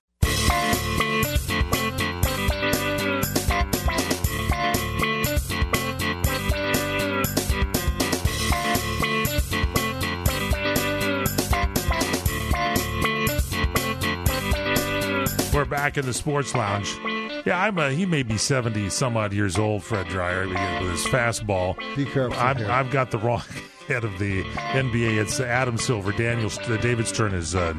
S1: We're back in the sports lounge. Yeah, I'm. A, he may be seventy some odd years old, Fred Dryer, with his fastball.
S2: Be careful.
S1: I'm, I've got the wrong head of the NBA. It's Adam Silver. Daniel uh, David Stern has uh,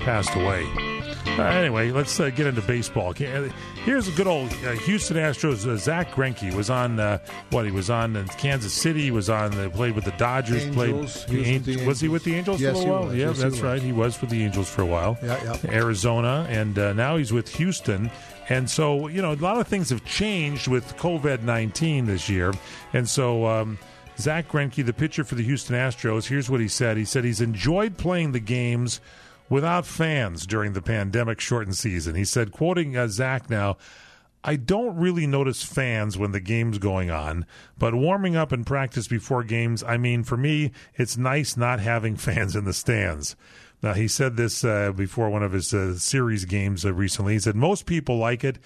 S1: passed away. Uh, anyway, let's uh, get into baseball. Here's a good old uh, Houston Astros. Uh, Zach Greinke was on uh, what? He was on in Kansas City. He was on. They played with the Dodgers.
S2: Angels.
S1: Played.
S2: He was the
S1: was he with the Angels
S2: Yes,
S1: for a
S2: he
S1: while?
S2: was.
S1: Yeah,
S2: Yes,
S1: that's
S2: was.
S1: right. He was with the Angels for a while.
S2: Yeah, yeah.
S1: Arizona, and uh, now he's with Houston. And so, you know, a lot of things have changed with COVID 19 this year. And so, um, Zach Greinke, the pitcher for the Houston Astros, here's what he said. He said he's enjoyed playing the games without fans during the pandemic shortened season. He said, quoting uh, Zach now, I don't really notice fans when the game's going on, but warming up and practice before games, I mean, for me, it's nice not having fans in the stands. Now, he said this uh, before one of his uh, series games uh, recently. He said, Most people like it.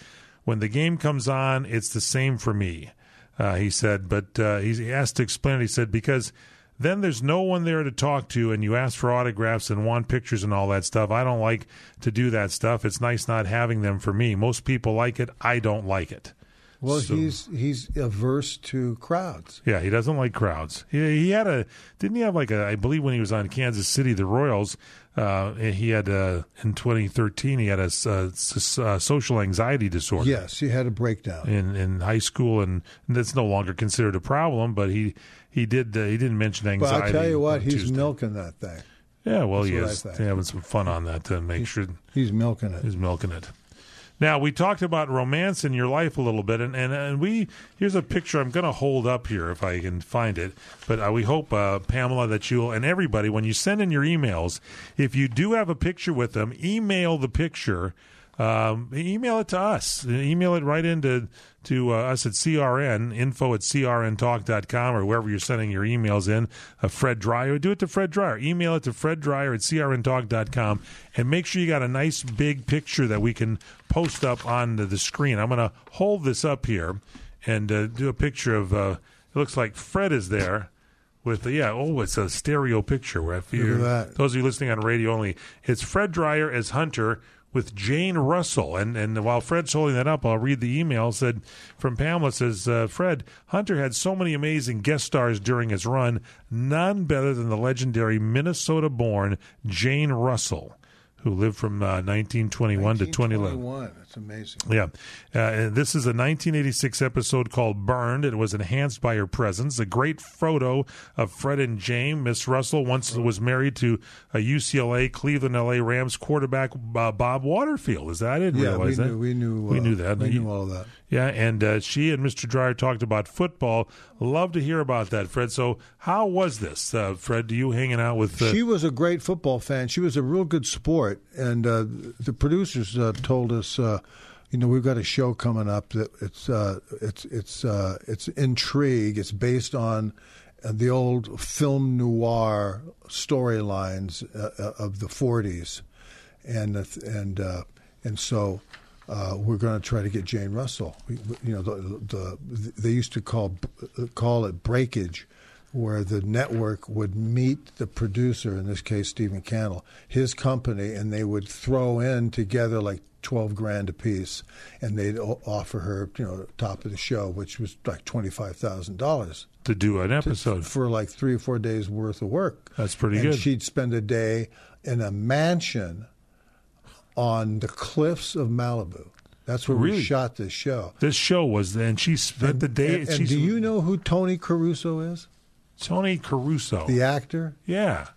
S1: When the game comes on, it's the same for me. Uh, he said, but uh, he asked to explain it. He said, because then there's no one there to talk to, and you ask for autographs and want pictures and all that stuff. I don't like to do that stuff. It's nice not having them for me. Most people like it. I don't like it.
S2: Well,
S1: So-
S2: he's he's averse to crowds.
S1: Yeah, he doesn't like crowds. He, he had a didn't he have like a I believe when he was on Kansas City, the Royals. Uh, he had uh, in 2013 he had a, s- uh, social anxiety disorder.
S2: Yes, he had a breakdown.
S1: in, in high school, and that's no longer considered a problem. But he he did uh, he didn't mention anxiety. But.
S2: I tell you what, he's
S1: Tuesday.
S2: milking that thing.
S1: Yeah, well,
S2: That's
S1: he is having some fun on that to make sure
S2: He's milking it.
S1: he's milking it. Now we talked about romance in your life a little bit, and and, and we here's a picture I'm going to hold up here if I can find it. But uh, we hope uh, Pamela that you'll and everybody when you send in your emails, if you do have a picture with them, email the picture. Um, email it to us. Email it right into to uh, us at CRN, info at crntalk.com or wherever you're sending your emails in. Uh, Fred Dryer, do it to Fred Dryer. Email it to Fred Dryer at crntalk.com and make sure you got a nice big picture that we can post up on the, the screen. I'm going to hold this up here and uh, do a picture of, uh, it looks like Fred is there with the, yeah, oh, it's a stereo picture. Where if
S2: that.
S1: Those of you listening on radio only, it's Fred Dryer as Hunter with Jane Russell. And and while Fred's holding that up, I'll read the email. Said from Pamela says uh, Fred Hunter had so many amazing guest stars during his run, none better than the legendary Minnesota-born Jane Russell, who lived from uh, 1921 to 2011.
S2: 1921. That's amazing.
S1: Yeah. Uh, and this is a 1986 episode called Burned. It was enhanced by her presence. A great photo of Fred and Jane. Miss Russell once was married to a UCLA Cleveland LA Rams quarterback, uh, Bob Waterfield. Is that? I didn't
S2: Yeah, we
S1: that.
S2: knew, we knew.
S1: We
S2: uh,
S1: knew that.
S2: We knew all that.
S1: Yeah, and uh, she and Mr. Dryer talked about football. Love to hear about that, Fred. So, how was this, uh, Fred? Do you hanging out with? Uh,
S2: She was a great football fan. She was a real good sport, and uh, the producers uh, told us, uh, you know, we've got a show coming up that it's uh, it's it's uh, it's intrigue. It's based on the old film noir storylines uh, uh, of the '40s, and uh, and uh, and so. We're going to try to get Jane Russell. You know, the, the they used to call call it breakage, where the network would meet the producer, in this case Stephen Cannell, his company, and they would throw in together like twelve grand a piece, and they'd offer her, you know, top of the show, which was like twenty five thousand dollars
S1: to do an episode.
S2: for like three or four days worth of work.
S1: That's pretty
S2: and
S1: good.
S2: She'd spend a day in a mansion on the cliffs of Malibu. That's where
S1: Really?
S2: we shot this show.
S1: This show was then she spent the day.
S2: And, and do you know who Tony Caruso is?
S1: Tony Caruso,
S2: the actor.
S1: Yeah.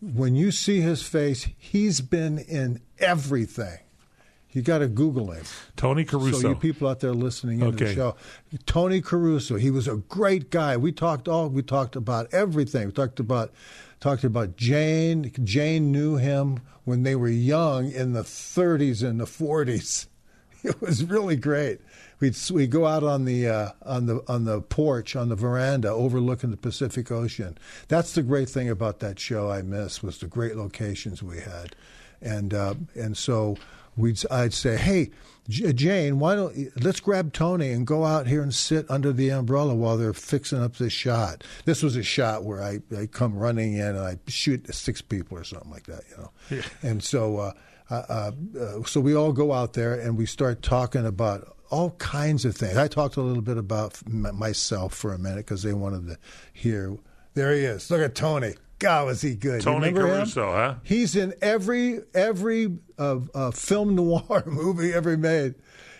S2: When you see his face, he's been in everything. You got to Google him.
S1: Tony Caruso.
S2: So you people out there listening in to the show, Tony Caruso, he was a great guy. We talked all we talked about everything. We talked about talked about Jane. Jane knew him when they were young in the 30s and the 40s. It was really great. We'd we go out on the uh, on the on the porch on the veranda overlooking the Pacific Ocean. That's the great thing about that show. I miss was the great locations we had, and uh, and so we'd I'd say, hey. J- Jane, why don't let's grab Tony and go out here and sit under the umbrella while they're fixing up this shot. This was a shot where I, I come running in and I shoot six people or something like that, you know. Yeah. And so, uh, uh, uh, uh, so we all go out there and we start talking about all kinds of things. I talked a little bit about myself for a minute because they wanted to hear. There he is. Look at Tony. God, was he good?
S1: Tony
S2: remember him?
S1: Huh?
S2: He's in every every uh, uh, film noir movie ever made.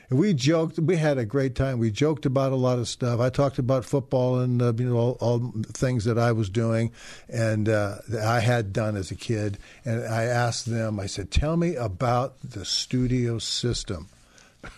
S2: And we joked. We had a great time. We joked about a lot of stuff. I talked about football and uh, you know all, all things that I was doing and uh, that I had done as a kid. And I asked them. I said, "Tell me about the studio system.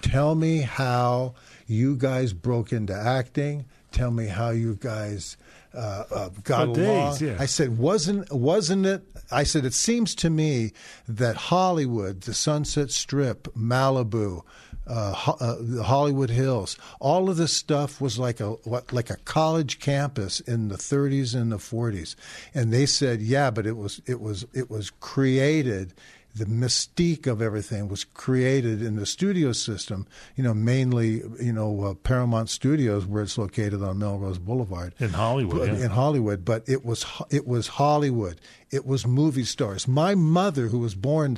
S2: Tell me how you guys broke into acting. Tell me how you guys." Uh, uh, got
S1: days,
S2: along.
S1: yeah.
S2: I said, wasn't wasn't it? I said, it seems to me that Hollywood, the Sunset Strip, Malibu, uh, Ho- uh, the Hollywood Hills, all of this stuff was like a what, like a college campus in the 30s and the 40s, and they said, yeah, but it was it was it was created. The mystique of everything was created in the studio system, you know, mainly, you know, uh, Paramount Studios, where it's located on Melrose Boulevard
S1: In Hollywood,
S2: but-
S1: yeah.
S2: in Hollywood, but it was it was Hollywood. It was movie stars. My mother, who was born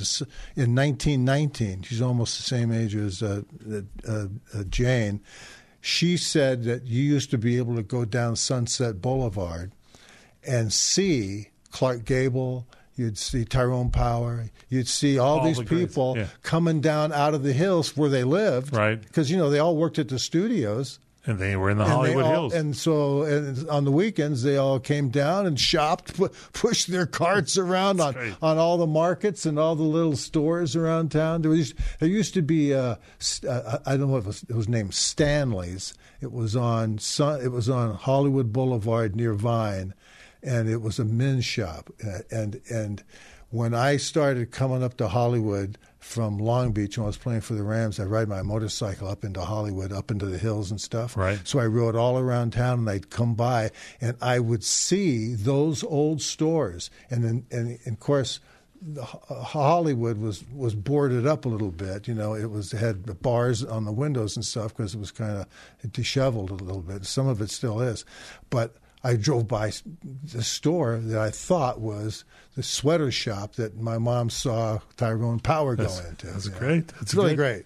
S2: in 1919, she's almost the same age as uh, uh, uh, Jane. She said that you used to be able to go down Sunset Boulevard and see Clark Gable. You'd see Tyrone Power. You'd see all,
S1: All
S2: these
S1: the
S2: people
S1: yeah.
S2: coming down out of the hills where they lived,
S1: Right.
S2: Because you know they all worked at the studios.
S1: And they were in the Hollywood
S2: all-
S1: Hills.
S2: And so and on the weekends, they all came down and shopped, pu- pushed their carts around on, on all the markets and all the little stores around town. There, was, there used to be, uh, uh, I don't know if it was, it was named Stanley's. It was on it was on Hollywood Boulevard near Vine, and it was a men's shop. Uh, and and when I started coming up to Hollywood from Long Beach when I was playing for the Rams, I ride my motorcycle up into Hollywood, up into the hills and stuff. Right. So I rode all around town, and I'd come by, and I would see those old stores, and then and, and of course. Uh, Hollywood was, was boarded up a little bit, you know. It was had bars on the windows and stuff because it was kind of disheveled a little bit. Some of it still is, but I drove by the store that I thought was the sweater shop that my mom saw Tyrone Power go into.
S1: that's
S2: know.
S1: great. That's
S2: it's really great.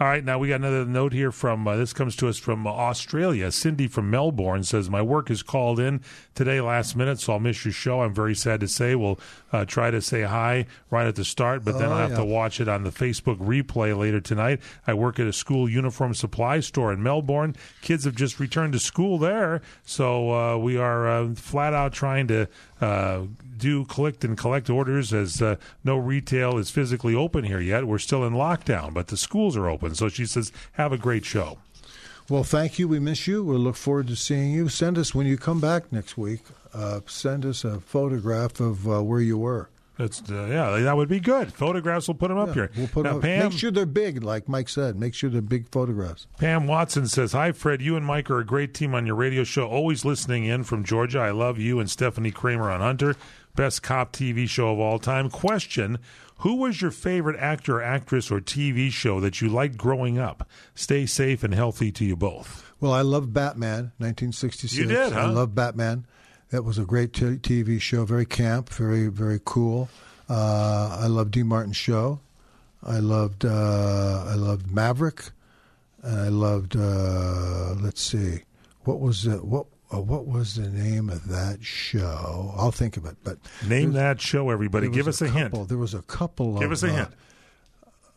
S1: All right, now we got another note here from uh, this comes to us from uh, Australia. Cindy from Melbourne says my work is called in today last minute, so I'll miss your show. I'm very sad to say. We'll uh, try to say hi right at the start, but then
S13: Oh,
S1: I'll have
S13: yeah.
S1: to watch it on the Facebook replay later tonight. I work at a school uniform supply store in Melbourne. Kids have just returned to school there, so uh, we are uh, flat out trying to uh, do collect and collect orders as uh, no retail is physically open here yet. We're still in lockdown, but the schools are open. So she says, "Have a great show."
S2: Well, thank you. We miss you. We look forward to seeing you. Send us when you come back next week. Uh, send us a photograph of uh, where you were.
S1: That's uh, yeah, that would be good. Photographs, we'll put them up
S2: Yeah,
S1: here.
S2: We'll put
S1: now,
S2: up,
S1: Pam,
S2: make sure they're big, like Mike said. Make sure they're big photographs.
S1: Pam Watson says, Hi, Fred. You and Mike are a great team on your radio show. Always listening in from Georgia. I love you and Stephanie Kramer on Hunter. Best cop TV show of all time. Question Who was your favorite actor, actress, or TV show that you liked growing up? Stay safe and healthy to you both.
S2: Well, I love Batman, 1966.
S1: You did, huh?
S2: I love Batman. That was a great t- TV show, very camp, very very cool. Uh, I loved D. Martin show. I loved uh, I loved Maverick, and I loved uh, let's see, what was it? What uh, what was the name of that show? I'll think of it. But
S1: Name that show, everybody. Give us a, hint.
S2: couple- There was a couple.
S1: Give
S2: of,
S1: us a
S2: uh,
S1: hint.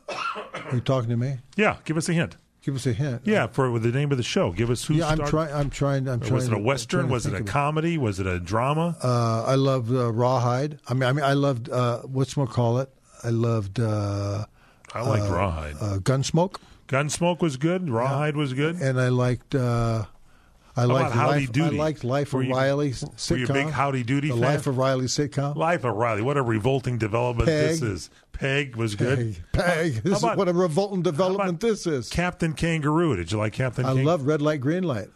S2: Are you talking to me?
S1: Yeah, give us a hint.
S2: Give us a hint.
S1: Yeah, for the name of the show. Give us who.
S2: Yeah, I'm trying. I'm trying. I'm trying.
S1: Was it a western? Was it a comedy? Was it a drama?
S2: Uh, I loved uh, Rawhide. I mean, I mean, I loved uh, what's more call it. I loved. Uh,
S1: I liked Rawhide.
S2: Uh, Gunsmoke,
S1: Gunsmoke was good. Rawhide was good.
S2: and I liked. I liked
S1: Howdy
S2: Life,
S1: Doody?
S2: I liked Life
S1: Were
S2: of
S1: you-
S2: Riley
S1: were
S2: sitcom.
S1: you a big Howdy Doody
S2: The
S1: fan?
S2: Life of Riley sitcom.
S1: Life of Riley. What a revolting development this is. Peg was good.
S2: Peg. Peg. This is
S1: about-
S2: what a revolting development this is.
S1: Captain Kangaroo. Did you like Captain? Kangaroo?
S2: I
S1: Kang-
S2: love Red Light, Green Light.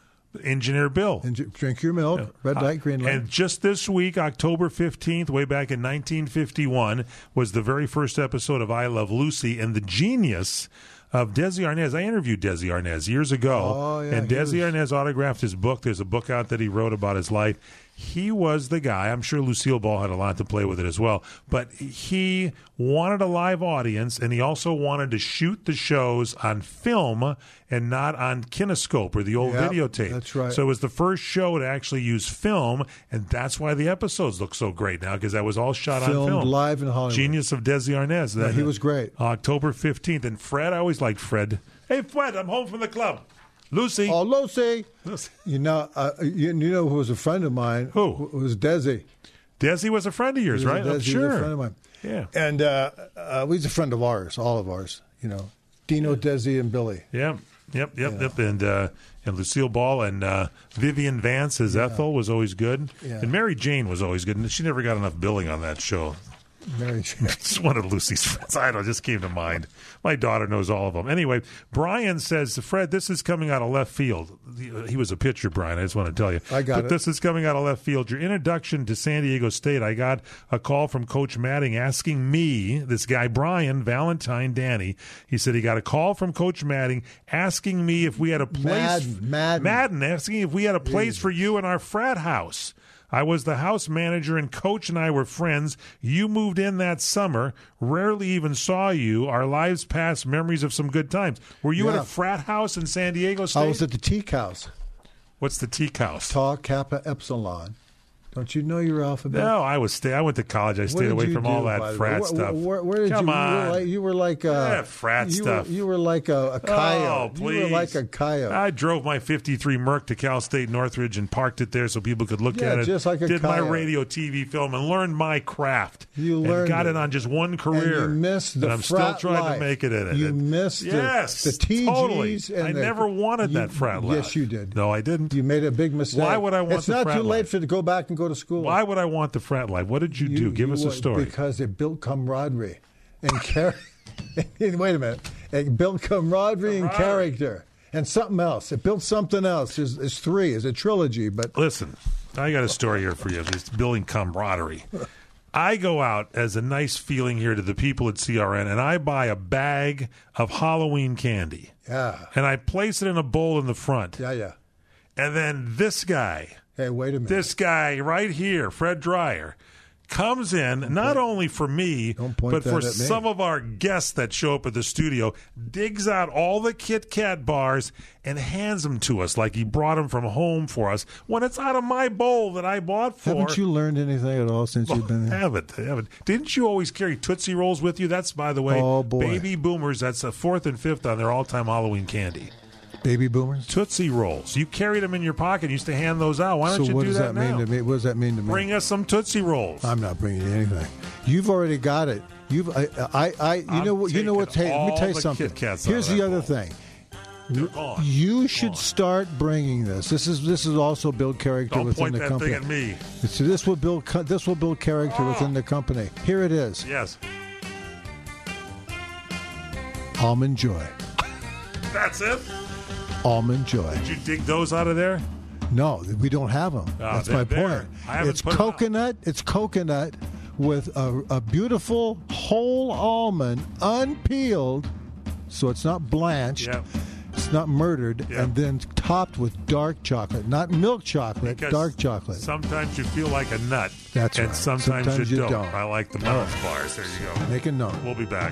S1: Engineer Bill.
S2: And drink your milk. Red
S1: Uh,
S2: Light, Green Light.
S1: And just this week, October 15th, way back in 1951, was the very first episode of I Love Lucy and the genius of Desi Arnaz. I interviewed Desi Arnaz years ago,
S2: Oh, yeah,
S1: and Desi Arnaz autographed his book. There's a book out that he wrote about his life. He was the guy. I'm sure Lucille Ball had a lot to play with it as well. But he wanted a live audience, and he also wanted to shoot the shows on film and not on kinescope or the old
S2: Yep,
S1: videotape.
S2: that's right.
S1: So it was the first show to actually use film, and that's why the episodes look so great now because that was all shot on film.
S2: live in Hollywood.
S1: Genius of Desi Arnaz.
S2: Yeah, he was great.
S1: October 15th. And Fred, I always liked Fred. Hey, Fred, I'm home from the club. Lucy.
S2: Oh, Lucy.
S1: Lucy.
S2: You know, uh, you, you know who was a friend of mine?
S1: Who?
S2: was Desi?
S1: Desi was a friend of yours,
S2: He was a
S1: right?
S2: Desi,
S1: I'm
S2: he was
S1: sure.
S2: a friend of mine.
S1: Yeah.
S2: And uh, uh, he's a friend of ours, all of ours. You know, Dino, Desi, and Billy.
S1: Yep, yep, yep, yep. And uh, and Lucille Ball and uh, Vivian Vance as Ethel was always good.
S2: Yeah.
S1: And Mary Jane was always good. And she never got enough billing on that show. It's one of Lucy's friends. I don't just came to mind. My daughter knows all of them. Anyway, Brian says, Fred, this is coming out of left field. He was a pitcher, Brian. I just want to tell you.
S2: I got
S1: but
S2: it.
S1: this is coming out of left field. Your introduction to San Diego State, I got a call from Coach Matting asking me, this guy, Brian Valentine Danny, he said he got a call from Coach Matting asking me if we had a place.
S2: Madden, Madden.
S1: Madden asking if we had a place for you in our frat house. I was the house manager, and Coach and I were friends. You moved in that summer. Rarely even saw you. Our lives passed, memories of some good times. Were you at a frat house in San Diego State?
S2: I was at the Teak House,
S1: What's the teak house?
S2: Tau Kappa Epsilon. Don't you know your alphabet?
S1: No, I was stay. I went to college. I stayed away from all
S2: do, by
S1: that frat?
S2: Where-
S1: stuff.
S2: Where, where did
S1: Come
S2: you?
S1: on.
S2: You were like, you were like a
S1: Yeah, frat
S2: you
S1: stuff.
S2: Were, you were like a, a oh, coyote.
S1: Oh, please.
S2: You were like a coyote.
S1: I drove my 53 Merc to Cal State Northridge and parked it there so people could look
S2: Yeah,
S1: at it.
S2: just like a
S1: Did my radio, TV, film, and learned my craft.
S2: You
S1: and
S2: learned
S1: got it.
S2: it.
S1: on just one career.
S2: And you missed the
S1: And I'm still trying
S2: life.
S1: to make it in it.
S2: You missed
S1: yes,
S2: the TGs
S1: totally.
S2: and
S1: I
S2: the-
S1: never wanted
S2: you-
S1: that frat life.
S2: Yes, you did.
S1: No, I didn't.
S2: You made a big mistake.
S1: Why would I want
S2: It's
S1: the
S2: not too late for to go back and go to school.
S1: Why would I want the frat life? What did you, do? Give
S2: you
S1: us a story.
S2: Because it built camaraderie and char- Wait a minute. It built camaraderie and character. And something else. It built something else. It's, it's three. It's a trilogy, but
S1: Listen, I got a story here for you. It's building camaraderie. I go out as a nice feeling here to the people at CRN, and I buy a bag of Halloween candy,
S2: yeah.
S1: and I place it in a bowl in the front.
S2: Yeah, yeah.
S1: And then this guy,
S2: Hey, wait a minute.
S1: this guy right here, Fred Dryer, comes in not only for me, but for
S2: me.
S1: some of our guests that show up at the studio, digs out all the Kit Kat bars and hands them to us like he brought them from home for us when it's out of my bowl that I bought for.
S2: Haven't you learned anything at all since you've been here?
S1: Haven't, haven't. Didn't you always carry Tootsie Rolls with you? That's, by the way,
S2: Oh, boy.
S1: baby boomers. That's a fourth and fifth on their all-time Halloween candy.
S2: Baby boomers?
S1: Tootsie Rolls. You carried them in your pocket. and used to hand those out. Why don't
S2: so
S1: you
S2: what
S1: do
S2: does
S1: that,
S2: that, mean
S1: now?
S2: to me? What does that mean to me?
S1: Bring us some Tootsie Rolls.
S2: I'm not bringing you anything. You've already got it. You've I I, I you
S1: I'm
S2: know what you know what hey, let me tell you something.
S1: Kit Kats out
S2: Here's the
S1: that
S2: other
S1: bowl.
S2: thing. You should start bringing this. This is this is also build character
S1: Don't
S2: within
S1: point
S2: the
S1: that
S2: company.
S1: thing at me.
S2: So this will build this will build character ah. within the company. Here it is.
S1: Yes.
S2: Almond Joy.
S1: That's it?
S2: Almond Joy.
S1: Did you dig those out of there?
S2: No, we don't have them.
S1: Ah,
S2: That's my
S1: there.
S2: point. It's
S1: put 'em out.
S2: coconut. It's coconut with a, a beautiful whole almond, unpeeled, so it's not blanched.
S1: Yeah.
S2: It's not murdered,
S1: Yeah.
S2: and then topped with dark chocolate, not milk chocolate,
S1: Because
S2: dark chocolate.
S1: Sometimes you feel like a nut.
S2: That's
S1: and
S2: right.
S1: sometimes,
S2: Sometimes
S1: you,
S2: you
S1: don't.
S2: don't.
S1: I like the
S2: All
S1: Mounds
S2: right.
S1: bars. There you go.
S2: Make a note.
S1: We'll be back.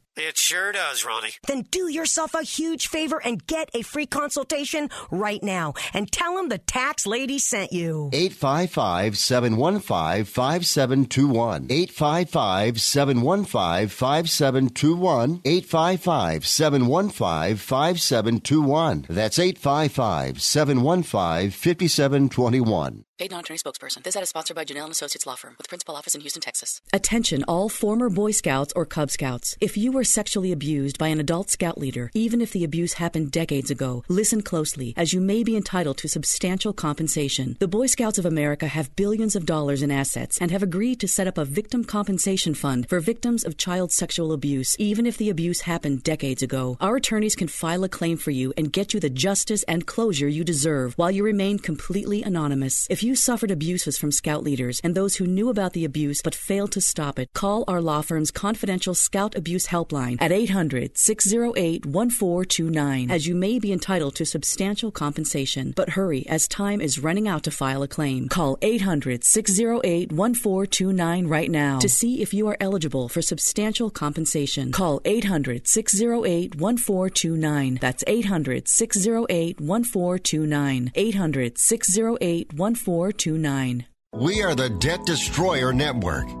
S14: It sure does, Ronnie.
S13: Then do yourself a huge favor and get a free consultation right now and tell them the tax lady sent you.
S15: 855 715 5721. 855 715 5721. 855 715 5721. That's 855 715 5721.
S16: Paid non-attorney spokesperson. This ad is sponsored by Janelle and Associates Law Firm with principal office in Houston, Texas.
S17: Attention all former Boy Scouts or Cub Scouts. If you were sexually abused by an adult scout leader, even if the abuse happened decades ago, listen closely as you may be entitled to substantial compensation. The Boy Scouts of America have billions of dollars in assets and have agreed to set up a victim compensation fund for victims of child sexual abuse, even if the abuse happened decades ago. Our attorneys can file a claim for you and get you the justice and closure you deserve while you remain completely anonymous. If you suffered abuses from scout leaders and those who knew about the abuse but failed to stop it, call our law firm's confidential scout abuse helpline at 800 608 1429 as you may be entitled to substantial compensation. But hurry as time is running out to file a claim. Call 800 608 1429 right now to see if you are eligible for substantial compensation. Call 800 608 1429. That's 800 608 1429. 800 608 1429.
S15: We are the Debt Destroyer Network.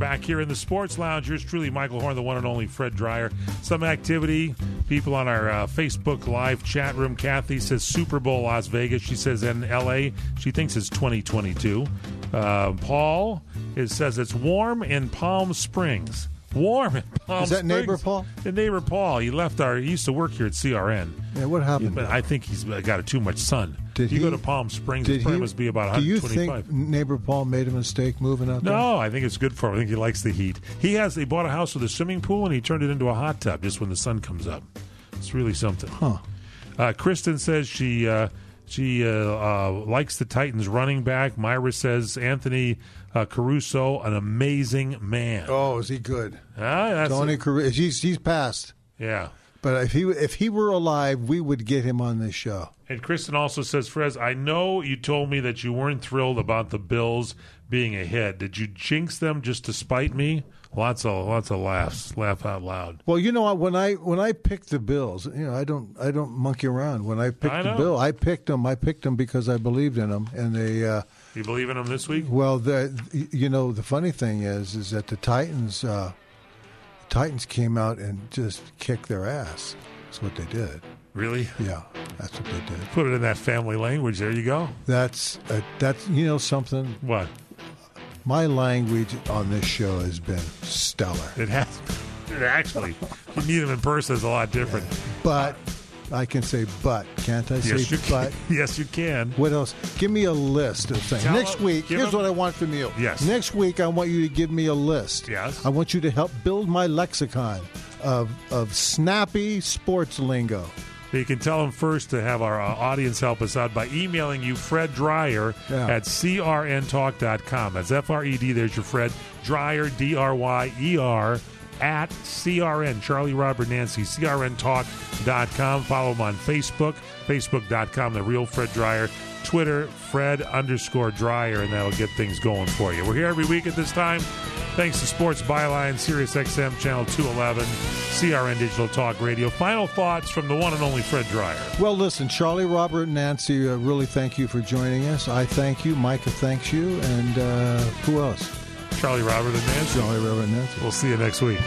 S1: Back here in the Sports Lounge. Yours truly, Michael Horn, the one and only Fred Dryer. Some activity. People on our uh, Facebook Live chat room. Kathy says Super Bowl Las Vegas. She says in LA, she thinks it's 2022. Uh, Paul says it's warm in Palm Springs. Warm in Palm
S2: Is that
S1: Springs.
S2: neighbor Paul?
S1: The neighbor Paul. He left our. He used to work here at CRN.
S2: Yeah, what happened?
S1: But I think he's got too much sun.
S2: Did
S1: you
S2: he-
S1: go to Palm Springs?
S2: Did he-
S1: must be about
S2: Do you think neighbor Paul made a mistake moving out there?
S1: No, I think it's good for him. I think he likes the heat. He has. He bought a house with a swimming pool and he turned it into a hot tub just when the sun comes up. It's really something.
S2: Huh.
S1: Uh, Kristen says she uh, she uh, uh, likes the Titans running back. Myra says Anthony uh, Caruso, an amazing man.
S2: Oh, is he good?
S1: Ah,
S2: Tony Caruso. He's he's passed.
S1: Yeah.
S2: But if he if he were alive, we would get him on this show.
S1: And Kristen also says, Frez, I know you told me that you weren't thrilled about the Bills being ahead. Did you jinx them just to spite me? Lots of lots of laughs. Laugh out loud.
S2: Well, you know what? When I when I picked the Bills, you know, I don't I don't monkey around. When I picked
S1: I
S2: the. Bill, I picked them. I picked them because I believed in them, and they. Uh,
S1: You believe in them this week?
S2: well, the you know the funny thing is is that the Titans uh, the Titans came out and just kicked their ass. That's what they did.
S1: Really?
S2: Yeah, that's what they did.
S1: Put it in that family language. There you go.
S2: That's uh, that's you know something.
S1: What?
S2: My language on this show has been stellar.
S1: It has. It actually, you meet them in person is a lot different.
S2: But I can say but, can't I
S1: Yes,
S2: say
S1: you can.
S2: but?
S1: Yes, you can.
S2: What else? Give me a list of things.
S1: Tell
S2: Next week, here's what I want from you.
S1: Yes.
S2: Next week, I want you to give me a list.
S1: Yes.
S2: I want you to help build my lexicon of, of snappy sports lingo.
S1: You can tell them first to have our uh, audience help us out by emailing you Fred Dryer
S2: Yeah.
S1: at crntalk.com. That's F R E D. There's your Fred Dryer, D R Y E R, at CRN, Charlie Robert Nancy, crntalk.com. Follow them on Facebook, facebook.com, The Real Fred Dryer. Twitter, Fred underscore Dryer, and that'll get things going for you. We're here every week at this time. Thanks to Sports Byline, Sirius XM, Channel 211, CRN Digital Talk Radio. Final thoughts from the one and only Fred Dryer.
S2: Well, listen, Charlie, Robert, and Nancy, uh, really thank you for joining us. I thank you. Micah thanks you. And uh, who else?
S1: Charlie Robert and Nancy.
S2: Charlie Robert and Nancy.
S1: We'll see you next week.